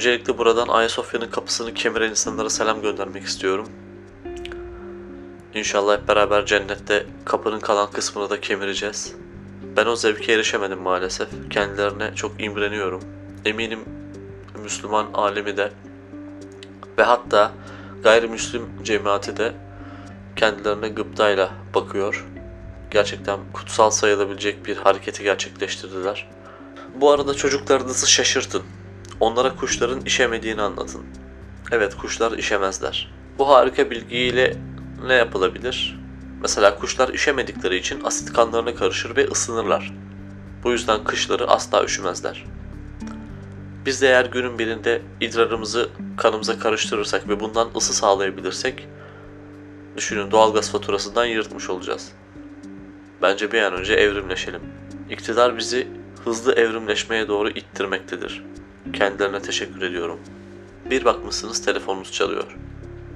Öncelikle buradan Ayasofya'nın kapısını kemiren insanlara selam göndermek istiyorum. İnşallah hep beraber cennette kapının kalan kısmını da kemireceğiz. Ben o zevke erişemedim maalesef. Kendilerine çok imreniyorum. Eminim Müslüman alemi de ve hatta gayrimüslim cemaati de kendilerine gıptayla bakıyor. Gerçekten kutsal sayılabilecek bir hareketi gerçekleştirdiler. Bu arada çocuklarınızı şaşırtın. Onlara kuşların işemediğini anlatın. Evet kuşlar işemezler. Bu harika bilgiyle ne yapılabilir? Mesela kuşlar işemedikleri için asit kanlarına karışır ve ısınırlar. Bu yüzden kışları asla üşümezler. Biz de eğer günün birinde idrarımızı kanımıza karıştırırsak ve bundan ısı sağlayabilirsek düşünün doğalgaz faturasından yırtmış olacağız. Bence bir an önce evrimleşelim. İktidar bizi hızlı evrimleşmeye doğru ittirmektedir. Kendilerine teşekkür ediyorum. Bir bakmışsınız telefonunuz çalıyor.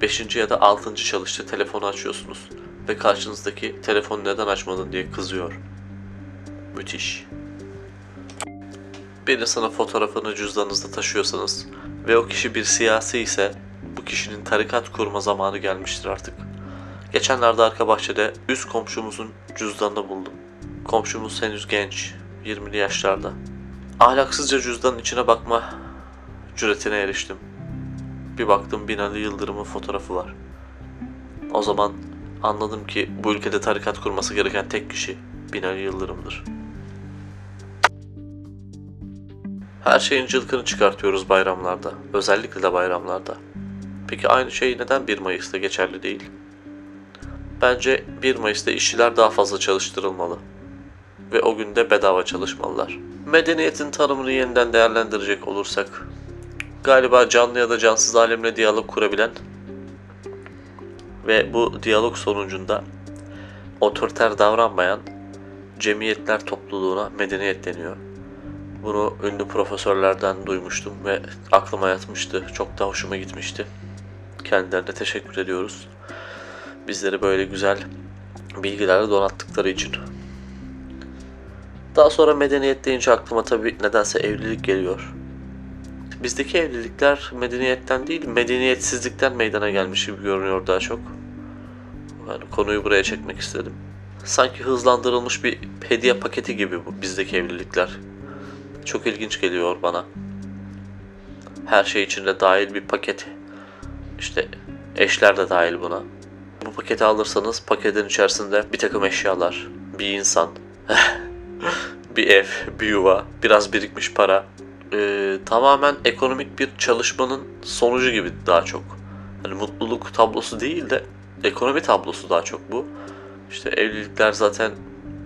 Beşinci ya da altıncı çalışta telefonu açıyorsunuz ve karşınızdaki telefonu neden açmadın diye kızıyor. Müthiş. Bir insanın fotoğrafını cüzdanınızda taşıyorsanız ve o kişi bir siyasi ise bu kişinin tarikat kurma zamanı gelmiştir artık. Geçenlerde arka bahçede üst komşumuzun cüzdanını buldum. Komşumuz henüz genç, 20'li yaşlarda. Ahlaksızca cüzdanın içine bakma cüretine eriştim. Bir baktım Binali Yıldırım'ın fotoğrafı var. O zaman anladım ki bu ülkede tarikat kurması gereken tek kişi Binali Yıldırım'dır. Her şeyin cılkını çıkartıyoruz bayramlarda. Özellikle de bayramlarda. Peki aynı şey neden 1 Mayıs'ta geçerli değil? Bence 1 Mayıs'ta işçiler daha fazla çalıştırılmalı. Ve o günde bedava çalışmalılar. Medeniyetin tanımını yeniden değerlendirecek olursak, galiba canlı ya da cansız alemle diyalog kurabilen ve bu diyalog sonucunda otoriter davranmayan cemiyetler topluluğuna medeniyet deniyor. Bunu ünlü profesörlerden duymuştum ve aklıma yatmıştı. Çok da hoşuma gitmişti. Kendilerine teşekkür ediyoruz. Bizleri böyle güzel bilgilerle donattıkları için. Daha sonra medeniyet deyince aklıma tabii nedense evlilik geliyor. Bizdeki evlilikler medeniyetten değil, medeniyetsizlikten meydana gelmiş gibi görünüyor daha çok. Yani konuyu buraya çekmek istedim. Sanki hızlandırılmış bir hediye paketi gibi bu bizdeki evlilikler. Çok ilginç geliyor bana. Her şey içinde dahil bir paket. İşte eşler de dahil buna. Bu paketi alırsanız paketin içerisinde bir takım eşyalar, bir insan, bir ev, bir yuva, biraz birikmiş para. Ee, tamamen ekonomik bir çalışmanın sonucu gibi daha çok. Hani mutluluk tablosu değil de ekonomi tablosu daha çok bu. İşte evlilikler zaten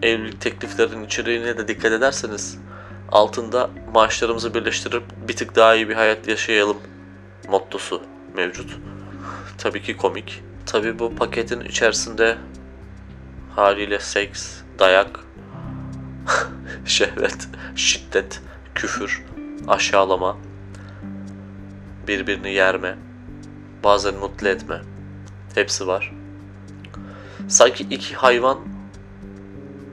evlilik tekliflerinin içeriğine de dikkat ederseniz altında maaşlarımızı birleştirip bir tık daha iyi bir hayat yaşayalım mottosu mevcut. Tabii ki komik. Tabii bu paketin içerisinde haliyle seks, dayak, şehvet, şiddet, küfür, aşağılama, birbirini yerme, bazen mutlu etme. Hepsi var. Sanki iki hayvan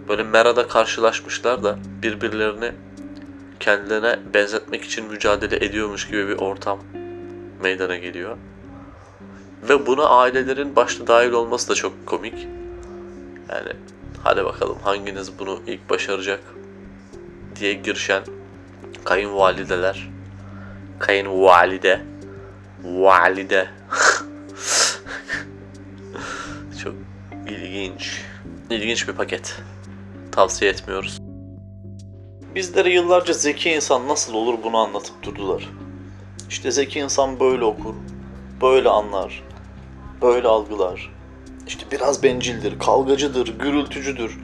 böyle merada karşılaşmışlar da birbirlerini kendilerine benzetmek için mücadele ediyormuş gibi bir ortam meydana geliyor. Ve buna ailelerin başta dahil olması da çok komik. Yani hadi bakalım hanginiz bunu ilk başaracak diye girişen kayınvalideler. Kayınvalide. Valide. çok ilginç. İlginç bir paket. Tavsiye etmiyoruz. Bizlere yıllarca zeki insan nasıl olur bunu anlatıp durdular. İşte zeki insan böyle okur, böyle anlar, böyle algılar. İşte biraz bencildir, kavgacıdır, gürültücüdür.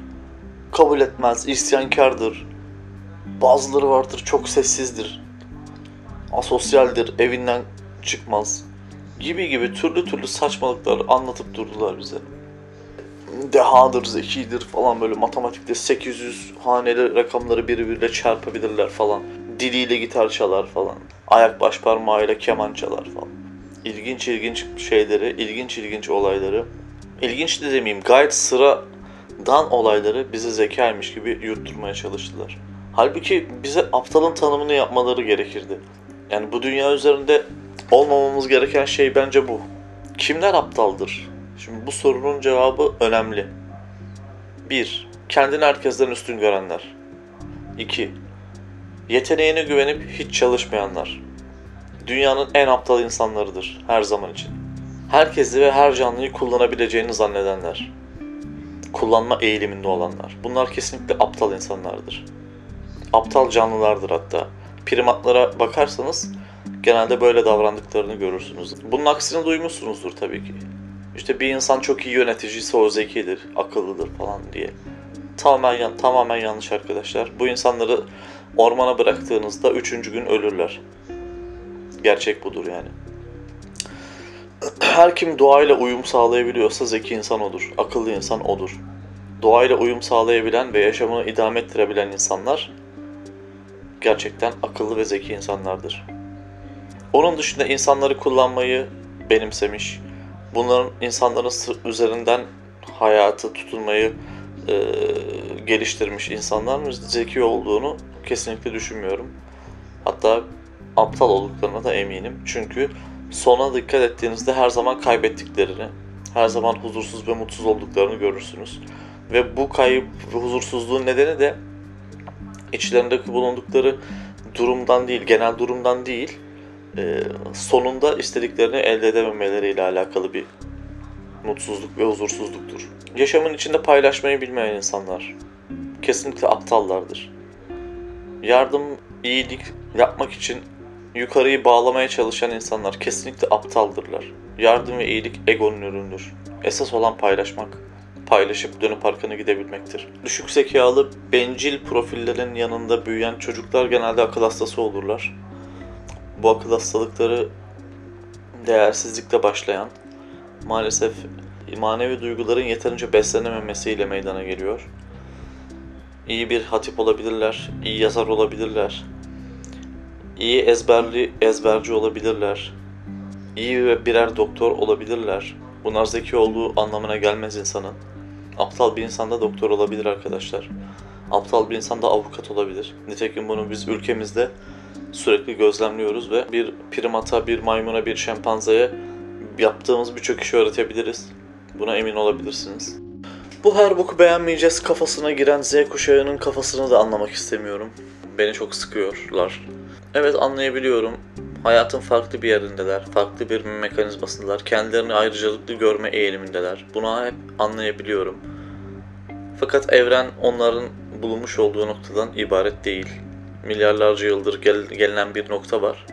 Kabul etmez, isyankardır. Bazıları vardır çok sessizdir. Asosyaldir, evinden çıkmaz. Gibi gibi türlü türlü saçmalıklar anlatıp durdular bize. Dehadır, zekidir falan böyle matematikte 800 haneli rakamları birbiriyle çarpabilirler falan. Diliyle gitar çalar falan. Ayak baş parmağıyla keman çalar falan. İlginç ilginç şeyleri, ilginç ilginç olayları. İlginç de demeyeyim gayet sıradan olayları bize zekaymış gibi yutturmaya çalıştılar. Halbuki bize aptalın tanımını yapmaları gerekirdi. Yani bu dünya üzerinde olmamamız gereken şey bence bu. Kimler aptaldır? Şimdi bu sorunun cevabı önemli. 1. Kendini herkesten üstün görenler. 2. Yeteneğine güvenip hiç çalışmayanlar. Dünyanın en aptal insanlarıdır her zaman için. Herkesi ve her canlıyı kullanabileceğini zannedenler. Kullanma eğiliminde olanlar. Bunlar kesinlikle aptal insanlardır. Aptal canlılardır hatta. Primatlara bakarsanız genelde böyle davrandıklarını görürsünüz. Bunun aksini duymuşsunuzdur tabii ki. İşte bir insan çok iyi yöneticiyse o zekidir, akıllıdır falan diye. Tamamen, tamamen yanlış arkadaşlar. Bu insanları ormana bıraktığınızda üçüncü gün ölürler. Gerçek budur yani. Her kim doğayla uyum sağlayabiliyorsa zeki insan odur, akıllı insan odur. Doğayla uyum sağlayabilen ve yaşamını idame ettirebilen insanlar gerçekten akıllı ve zeki insanlardır. Onun dışında insanları kullanmayı benimsemiş, bunların insanların üzerinden hayatı tutunmayı e, geliştirmiş insanların zeki olduğunu kesinlikle düşünmüyorum. Hatta aptal olduklarına da eminim. Çünkü sona dikkat ettiğinizde her zaman kaybettiklerini, her zaman huzursuz ve mutsuz olduklarını görürsünüz. Ve bu kayıp ve huzursuzluğun nedeni de içlerindeki bulundukları durumdan değil, genel durumdan değil, e, sonunda istediklerini elde edememeleriyle alakalı bir mutsuzluk ve huzursuzluktur. Yaşamın içinde paylaşmayı bilmeyen insanlar kesinlikle aptallardır. Yardım, iyilik yapmak için yukarıyı bağlamaya çalışan insanlar kesinlikle aptaldırlar. Yardım ve iyilik egonun ürünüdür. Esas olan paylaşmak. Paylaşıp dönüp arkana gidebilmektir. Düşük zekalı, bencil profillerin yanında büyüyen çocuklar genelde akıl hastası olurlar. Bu akıl hastalıkları değersizlikle başlayan, maalesef manevi duyguların yeterince beslenememesiyle meydana geliyor. İyi bir hatip olabilirler, iyi yazar olabilirler, iyi ezberli ezberci olabilirler, iyi ve birer doktor olabilirler. Bunlar zeki olduğu anlamına gelmez insanın. Aptal bir insan da doktor olabilir arkadaşlar. Aptal bir insan da avukat olabilir. Nitekim bunu biz ülkemizde sürekli gözlemliyoruz ve bir primata, bir maymuna, bir şempanzeye yaptığımız birçok işi öğretebiliriz. Buna emin olabilirsiniz. Bu her boku beğenmeyeceğiz kafasına giren Z kuşağının kafasını da anlamak istemiyorum. Beni çok sıkıyorlar. Evet anlayabiliyorum. Hayatın farklı bir yerindeler, farklı bir mekanizmasındalar. Kendilerini ayrıcalıklı görme eğilimindeler. Bunu hep anlayabiliyorum. Fakat evren onların bulunmuş olduğu noktadan ibaret değil. Milyarlarca yıldır gel- gelinen bir nokta var.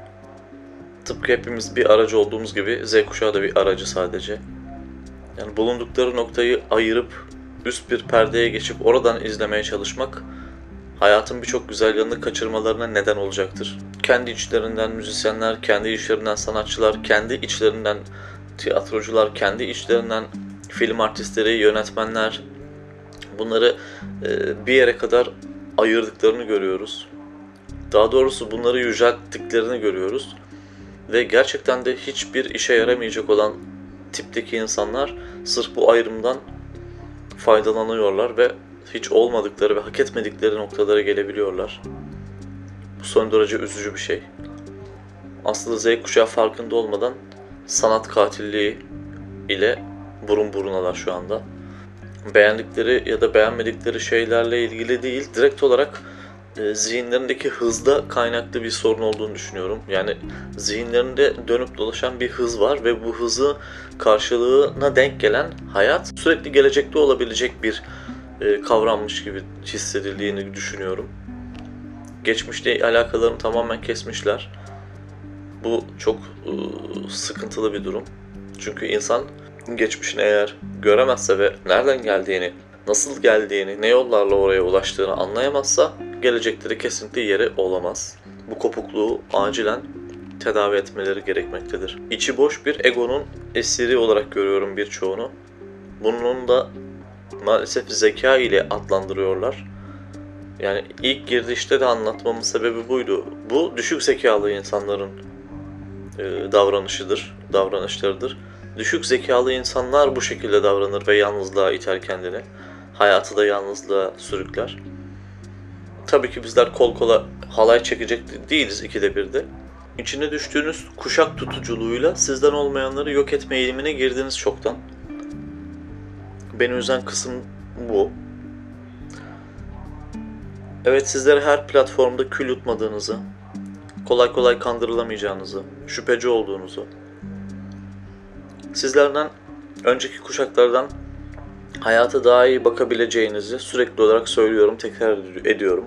Tıpkı hepimiz bir aracı olduğumuz gibi Z kuşağı da bir aracı sadece. Yani bulundukları noktayı ayırıp üst bir perdeye geçip oradan izlemeye çalışmak hayatın birçok güzel yanını kaçırmalarına neden olacaktır. Kendi içlerinden müzisyenler, kendi içlerinden sanatçılar, kendi içlerinden tiyatrocular, kendi içlerinden film artistleri, yönetmenler bunları e, bir yere kadar ayırdıklarını görüyoruz. Daha doğrusu bunları yücelttiklerini görüyoruz. Ve gerçekten de hiçbir işe yaramayacak olan tipteki insanlar sırf bu ayrımdan faydalanıyorlar ve hiç olmadıkları ve hak etmedikleri noktalara gelebiliyorlar. Bu son derece üzücü bir şey. Aslında Z kuşağı farkında olmadan sanat katilliği ile burun burunalar şu anda. Beğendikleri ya da beğenmedikleri şeylerle ilgili değil, direkt olarak e, zihinlerindeki hızda kaynaklı bir sorun olduğunu düşünüyorum. Yani zihinlerinde dönüp dolaşan bir hız var ve bu hızı karşılığına denk gelen hayat sürekli gelecekte olabilecek bir e, kavrammış gibi hissedildiğini düşünüyorum. Geçmişte alakalarını tamamen kesmişler. Bu çok e, sıkıntılı bir durum. Çünkü insan geçmişini eğer göremezse ve nereden geldiğini, nasıl geldiğini, ne yollarla oraya ulaştığını anlayamazsa gelecekleri kesinlikle yeri olamaz. Bu kopukluğu acilen tedavi etmeleri gerekmektedir. İçi boş bir egonun esiri olarak görüyorum birçoğunu. Bunun da maalesef zeka ile adlandırıyorlar. Yani ilk girdişte de anlatmamın sebebi buydu. Bu düşük zekalı insanların e, davranışıdır, davranışlarıdır. Düşük zekalı insanlar bu şekilde davranır ve yalnızlığa iter kendini. Hayatı da yalnızlığa sürükler. Tabii ki bizler kol kola halay çekecek değiliz ikide birde. içine düştüğünüz kuşak tutuculuğuyla sizden olmayanları yok etme eğilimine girdiniz çoktan. Beni üzen kısım bu. Evet sizlere her platformda kül yutmadığınızı, kolay kolay kandırılamayacağınızı, şüpheci olduğunuzu, sizlerden önceki kuşaklardan hayata daha iyi bakabileceğinizi sürekli olarak söylüyorum, tekrar ediyorum.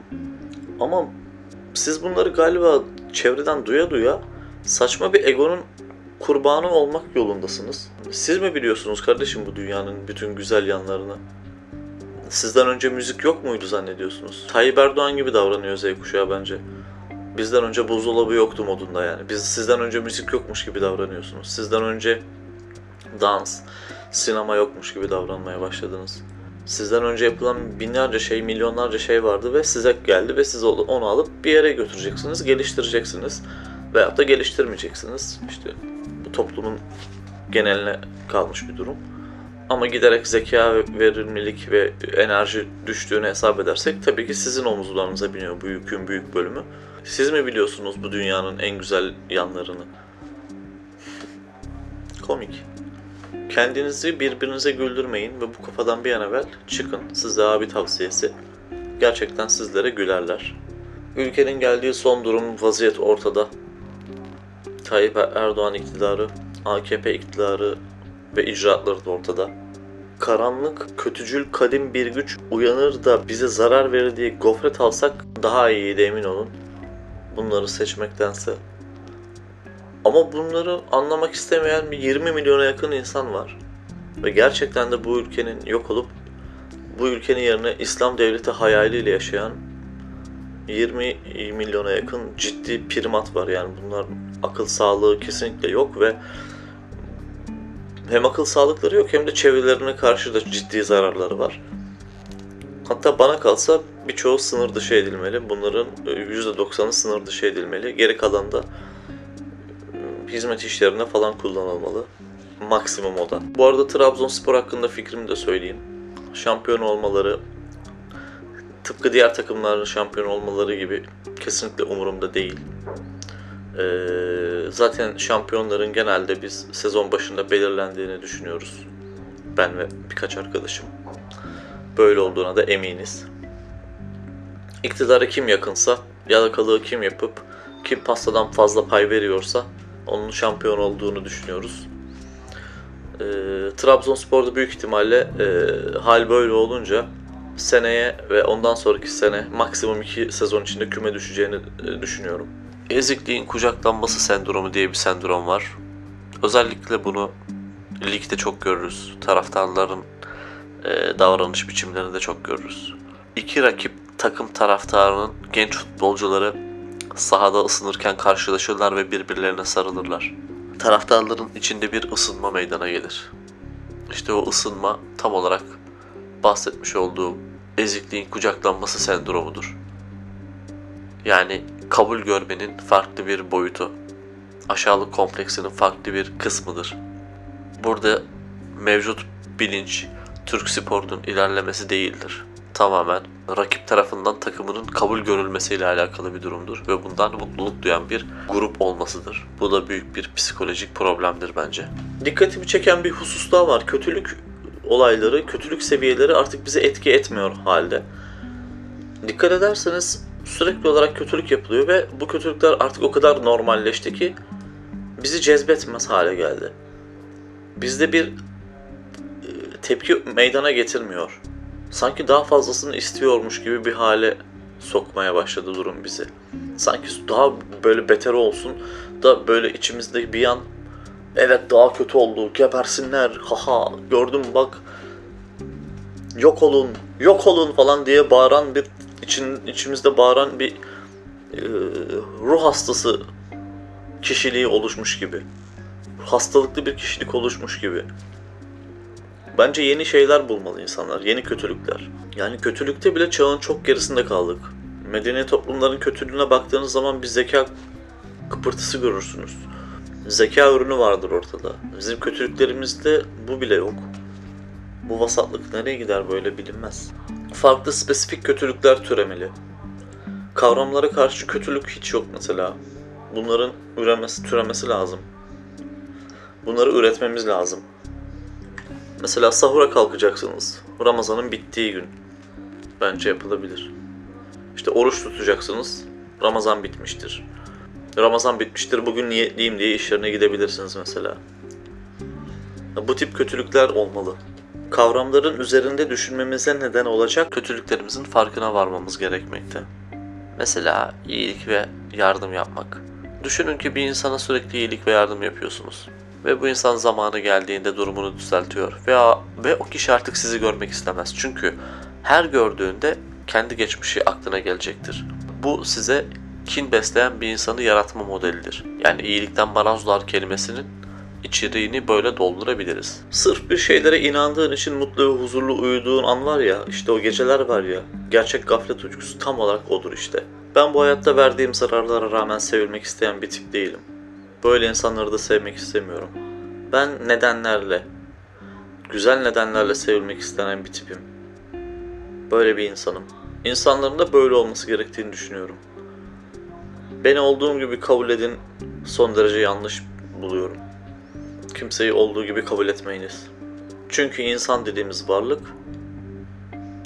Ama siz bunları galiba çevreden duya duya saçma bir egonun kurbanı olmak yolundasınız. Siz mi biliyorsunuz kardeşim bu dünyanın bütün güzel yanlarını? Sizden önce müzik yok muydu zannediyorsunuz? Tayyip Erdoğan gibi davranıyor Z kuşağı bence. Bizden önce buzdolabı yoktu modunda yani. Biz sizden önce müzik yokmuş gibi davranıyorsunuz. Sizden önce dans, sinema yokmuş gibi davranmaya başladınız. Sizden önce yapılan binlerce şey, milyonlarca şey vardı ve size geldi ve siz onu alıp bir yere götüreceksiniz, geliştireceksiniz. Veyahut da geliştirmeyeceksiniz. İşte bu toplumun geneline kalmış bir durum. Ama giderek zeka, verimlilik ve enerji düştüğünü hesap edersek tabii ki sizin omuzlarınıza biniyor bu yükün büyük bölümü. Siz mi biliyorsunuz bu dünyanın en güzel yanlarını? Komik. Kendinizi birbirinize güldürmeyin ve bu kafadan bir an evvel çıkın. Size abi tavsiyesi. Gerçekten sizlere gülerler. Ülkenin geldiği son durum vaziyet ortada. Tayyip Erdoğan iktidarı, AKP iktidarı ve icraatları da ortada. Karanlık, kötücül kadim bir güç uyanır da bize zarar verir diye gofret alsak daha iyiydi emin olun. Bunları seçmektense. Ama bunları anlamak istemeyen bir 20 milyona yakın insan var. Ve gerçekten de bu ülkenin yok olup bu ülkenin yerine İslam devleti hayaliyle yaşayan 20 milyona yakın ciddi primat var. Yani bunlar akıl sağlığı kesinlikle yok ve hem akıl sağlıkları yok hem de çevrelerine karşı da ciddi zararları var. Hatta bana kalsa birçoğu sınır dışı edilmeli. Bunların %90'ı sınır dışı edilmeli. Geri kalan da hizmet işlerine falan kullanılmalı. Maksimum o da. Bu arada Trabzonspor hakkında fikrimi de söyleyeyim. Şampiyon olmaları tıpkı diğer takımların şampiyon olmaları gibi kesinlikle umurumda değil. Ee, zaten şampiyonların genelde biz sezon başında belirlendiğini düşünüyoruz. Ben ve birkaç arkadaşım. Böyle olduğuna da eminiz. İktidara kim yakınsa, yalakalığı kim yapıp, kim pastadan fazla pay veriyorsa onun şampiyon olduğunu düşünüyoruz. E, Trabzonspor'da büyük ihtimalle e, hal böyle olunca seneye ve ondan sonraki sene maksimum iki sezon içinde küme düşeceğini e, düşünüyorum. Ezikliğin kucaklanması sendromu diye bir sendrom var. Özellikle bunu ligde çok görürüz. Taraftarların e, davranış biçimlerinde çok görürüz. İki rakip takım taraftarının genç futbolcuları sahada ısınırken karşılaşırlar ve birbirlerine sarılırlar. Taraftarların içinde bir ısınma meydana gelir. İşte o ısınma tam olarak bahsetmiş olduğum ezikliğin kucaklanması sendromudur. Yani kabul görmenin farklı bir boyutu. Aşağılık kompleksinin farklı bir kısmıdır. Burada mevcut bilinç Türk sporunun ilerlemesi değildir tamamen rakip tarafından takımının kabul görülmesiyle alakalı bir durumdur ve bundan mutluluk duyan bir grup olmasıdır. Bu da büyük bir psikolojik problemdir bence. Dikkatimi çeken bir husus daha var. Kötülük olayları, kötülük seviyeleri artık bize etki etmiyor halde. Dikkat ederseniz sürekli olarak kötülük yapılıyor ve bu kötülükler artık o kadar normalleşti ki bizi cezbetmez hale geldi. Bizde bir e, tepki meydana getirmiyor sanki daha fazlasını istiyormuş gibi bir hale sokmaya başladı durum bizi. Sanki daha böyle beter olsun da böyle içimizde bir an evet daha kötü oldu gebersinler haha gördüm bak yok olun yok olun falan diye bağıran bir için içimizde bağıran bir e, ruh hastası kişiliği oluşmuş gibi. Hastalıklı bir kişilik oluşmuş gibi. Bence yeni şeyler bulmalı insanlar, yeni kötülükler. Yani kötülükte bile çağın çok gerisinde kaldık. Medeni toplumların kötülüğüne baktığınız zaman bir zeka kıpırtısı görürsünüz. Zeka ürünü vardır ortada. Bizim kötülüklerimizde bu bile yok. Bu vasatlık nereye gider böyle bilinmez. Farklı spesifik kötülükler türemeli. Kavramlara karşı kötülük hiç yok mesela. bunların üremesi, türemesi lazım. Bunları üretmemiz lazım. Mesela sahura kalkacaksınız. Ramazanın bittiği gün. Bence yapılabilir. İşte oruç tutacaksınız. Ramazan bitmiştir. Ramazan bitmiştir. Bugün niyetliyim diye iş yerine gidebilirsiniz mesela. Bu tip kötülükler olmalı. Kavramların üzerinde düşünmemize neden olacak kötülüklerimizin farkına varmamız gerekmekte. Mesela iyilik ve yardım yapmak. Düşünün ki bir insana sürekli iyilik ve yardım yapıyorsunuz. Ve bu insan zamanı geldiğinde durumunu düzeltiyor. Veya ve o kişi artık sizi görmek istemez. Çünkü her gördüğünde kendi geçmişi aklına gelecektir. Bu size kin besleyen bir insanı yaratma modelidir. Yani iyilikten marazlar kelimesinin içeriğini böyle doldurabiliriz. Sırf bir şeylere inandığın için mutlu ve huzurlu uyuduğun an var ya, işte o geceler var ya, gerçek gaflet uykusu tam olarak odur işte. Ben bu hayatta verdiğim zararlara rağmen sevilmek isteyen bir tip değilim. Böyle insanları da sevmek istemiyorum. Ben nedenlerle, güzel nedenlerle sevilmek istenen bir tipim. Böyle bir insanım. İnsanların da böyle olması gerektiğini düşünüyorum. Beni olduğum gibi kabul edin son derece yanlış buluyorum. Kimseyi olduğu gibi kabul etmeyiniz. Çünkü insan dediğimiz varlık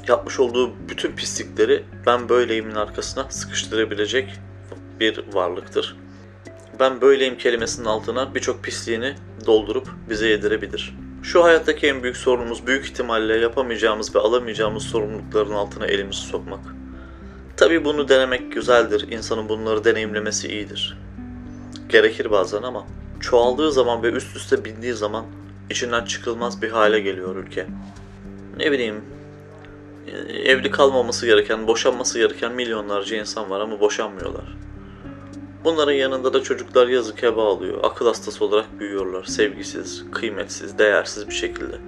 yapmış olduğu bütün pislikleri ben böyleyimin arkasına sıkıştırabilecek bir varlıktır. Ben böyleyim kelimesinin altına birçok pisliğini doldurup bize yedirebilir. Şu hayattaki en büyük sorunumuz büyük ihtimalle yapamayacağımız ve alamayacağımız sorumlulukların altına elimizi sokmak. Tabii bunu denemek güzeldir. İnsanın bunları deneyimlemesi iyidir. Gerekir bazen ama çoğaldığı zaman ve üst üste bindiği zaman içinden çıkılmaz bir hale geliyor ülke. Ne bileyim evli kalmaması gereken, boşanması gereken milyonlarca insan var ama boşanmıyorlar. Bunların yanında da çocuklar yazık heba alıyor. Akıl hastası olarak büyüyorlar. Sevgisiz, kıymetsiz, değersiz bir şekilde.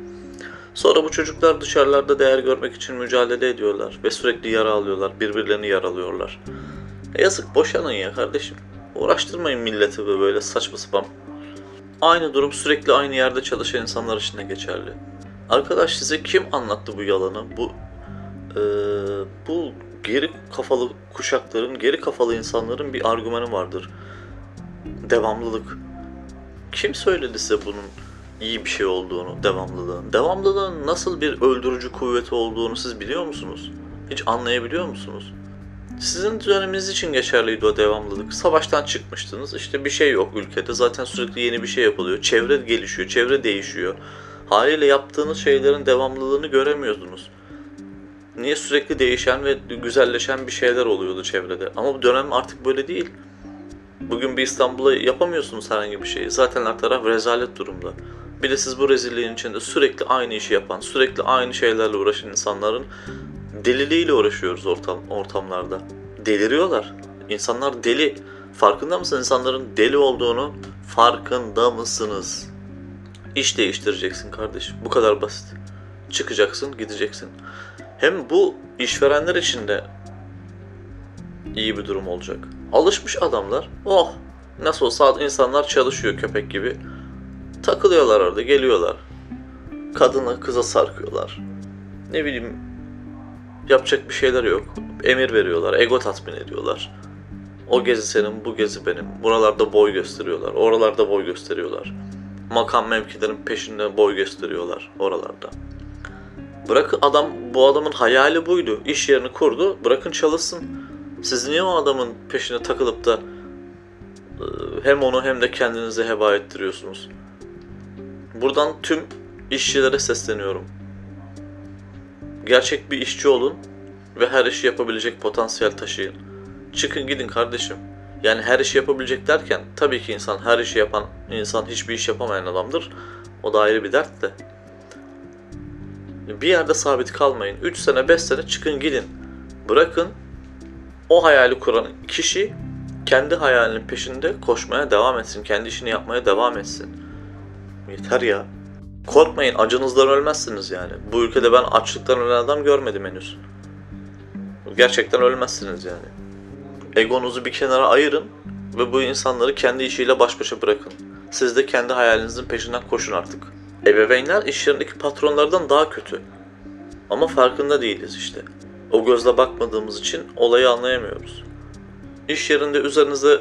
Sonra bu çocuklar dışarılarda değer görmek için mücadele ediyorlar ve sürekli yara alıyorlar, birbirlerini yaralıyorlar. E yazık boşanın ya kardeşim. Uğraştırmayın milleti ve böyle saçma sapan. Aynı durum sürekli aynı yerde çalışan insanlar için de geçerli. Arkadaş size kim anlattı bu yalanı? Bu e, bu geri kafalı kuşakların, geri kafalı insanların bir argümanı vardır. Devamlılık. Kim söyledi size bunun iyi bir şey olduğunu, devamlılığın? Devamlılığın nasıl bir öldürücü kuvveti olduğunu siz biliyor musunuz? Hiç anlayabiliyor musunuz? Sizin döneminiz için geçerliydi o devamlılık. Savaştan çıkmıştınız. İşte bir şey yok ülkede. Zaten sürekli yeni bir şey yapılıyor. Çevre gelişiyor, çevre değişiyor. Haliyle yaptığınız şeylerin devamlılığını göremiyordunuz. Niye sürekli değişen ve güzelleşen bir şeyler oluyordu çevrede. Ama bu dönem artık böyle değil. Bugün bir İstanbul'a yapamıyorsunuz herhangi bir şeyi. Zaten her taraf rezalet durumda. Bir de siz bu rezilliğin içinde sürekli aynı işi yapan, sürekli aynı şeylerle uğraşan insanların deliliğiyle uğraşıyoruz ortam, ortamlarda. Deliriyorlar. İnsanlar deli. Farkında mısınız insanların deli olduğunu? Farkında mısınız? İş değiştireceksin kardeşim. Bu kadar basit. Çıkacaksın, gideceksin. Hem bu işverenler için de iyi bir durum olacak. Alışmış adamlar. Oh nasıl olsa insanlar çalışıyor köpek gibi. Takılıyorlar orada geliyorlar. Kadına kıza sarkıyorlar. Ne bileyim yapacak bir şeyler yok. Emir veriyorlar, ego tatmin ediyorlar. O gezi senin, bu gezi benim. Buralarda boy gösteriyorlar, oralarda boy gösteriyorlar. Makam mevkilerin peşinde boy gösteriyorlar oralarda. Bırakın adam, bu adamın hayali buydu. İş yerini kurdu, bırakın çalışsın. Siz niye o adamın peşine takılıp da e, hem onu hem de kendinizi heba ettiriyorsunuz? Buradan tüm işçilere sesleniyorum. Gerçek bir işçi olun ve her işi yapabilecek potansiyel taşıyın. Çıkın gidin kardeşim. Yani her işi yapabilecek derken tabii ki insan her işi yapan insan hiçbir iş yapamayan adamdır. O da ayrı bir dert de. Bir yerde sabit kalmayın. 3 sene 5 sene çıkın gidin. Bırakın o hayali kuran kişi kendi hayalinin peşinde koşmaya devam etsin. Kendi işini yapmaya devam etsin. Yeter ya. Korkmayın acınızdan ölmezsiniz yani. Bu ülkede ben açlıktan ölen adam görmedim henüz. Gerçekten ölmezsiniz yani. Egonuzu bir kenara ayırın ve bu insanları kendi işiyle baş başa bırakın. Siz de kendi hayalinizin peşinden koşun artık. Ebeveynler iş yerindeki patronlardan daha kötü. Ama farkında değiliz işte. O gözle bakmadığımız için olayı anlayamıyoruz. İş yerinde üzerinize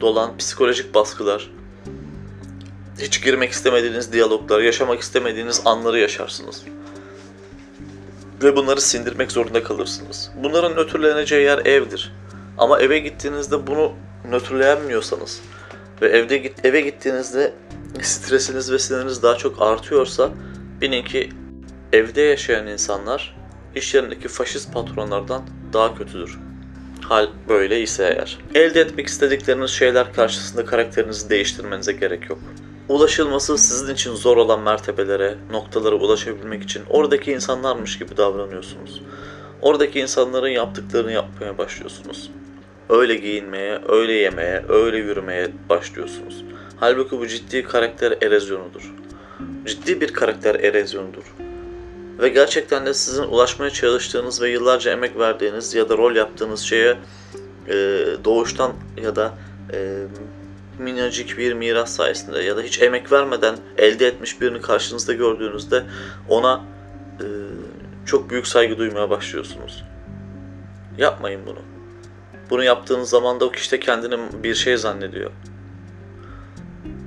dolan psikolojik baskılar, hiç girmek istemediğiniz diyaloglar, yaşamak istemediğiniz anları yaşarsınız. Ve bunları sindirmek zorunda kalırsınız. Bunların nötrleneceği yer evdir. Ama eve gittiğinizde bunu nötrleyemiyorsanız ve evde git eve gittiğinizde stresiniz ve siniriniz daha çok artıyorsa bilin ki evde yaşayan insanlar iş yerindeki faşist patronlardan daha kötüdür. Hal böyle ise eğer. Elde etmek istedikleriniz şeyler karşısında karakterinizi değiştirmenize gerek yok. Ulaşılması sizin için zor olan mertebelere, noktalara ulaşabilmek için oradaki insanlarmış gibi davranıyorsunuz. Oradaki insanların yaptıklarını yapmaya başlıyorsunuz. Öyle giyinmeye, öyle yemeye, öyle yürümeye başlıyorsunuz. Halbuki bu ciddi karakter erozyonudur. Ciddi bir karakter erozyonudur. Ve gerçekten de sizin ulaşmaya çalıştığınız ve yıllarca emek verdiğiniz ya da rol yaptığınız şeye doğuştan ya da minnacık bir miras sayesinde ya da hiç emek vermeden elde etmiş birini karşınızda gördüğünüzde ona e, çok büyük saygı duymaya başlıyorsunuz. Yapmayın bunu. Bunu yaptığınız zaman da o kişi de kendini bir şey zannediyor.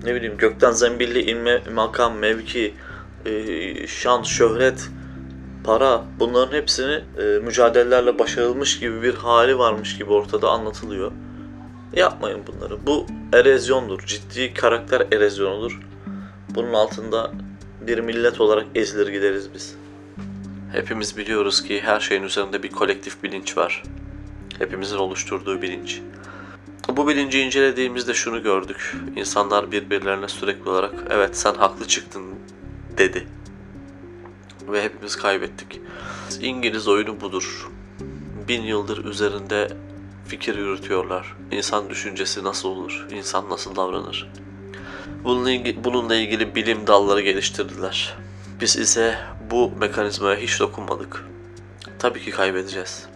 Ne bileyim gökten zembilli inme, makam, mevki, e, şan, şöhret, para bunların hepsini e, mücadelelerle başarılmış gibi bir hali varmış gibi ortada anlatılıyor. Yapmayın bunları. Bu erozyondur. Ciddi karakter erozyonudur. Bunun altında bir millet olarak ezilir gideriz biz. Hepimiz biliyoruz ki her şeyin üzerinde bir kolektif bilinç var. Hepimizin oluşturduğu bilinç. Bu bilinci incelediğimizde şunu gördük. İnsanlar birbirlerine sürekli olarak evet sen haklı çıktın dedi. Ve hepimiz kaybettik. İngiliz oyunu budur. Bin yıldır üzerinde fikir yürütüyorlar. İnsan düşüncesi nasıl olur? İnsan nasıl davranır? Bununla ilgili, bununla ilgili bilim dalları geliştirdiler. Biz ise bu mekanizmaya hiç dokunmadık. Tabii ki kaybedeceğiz.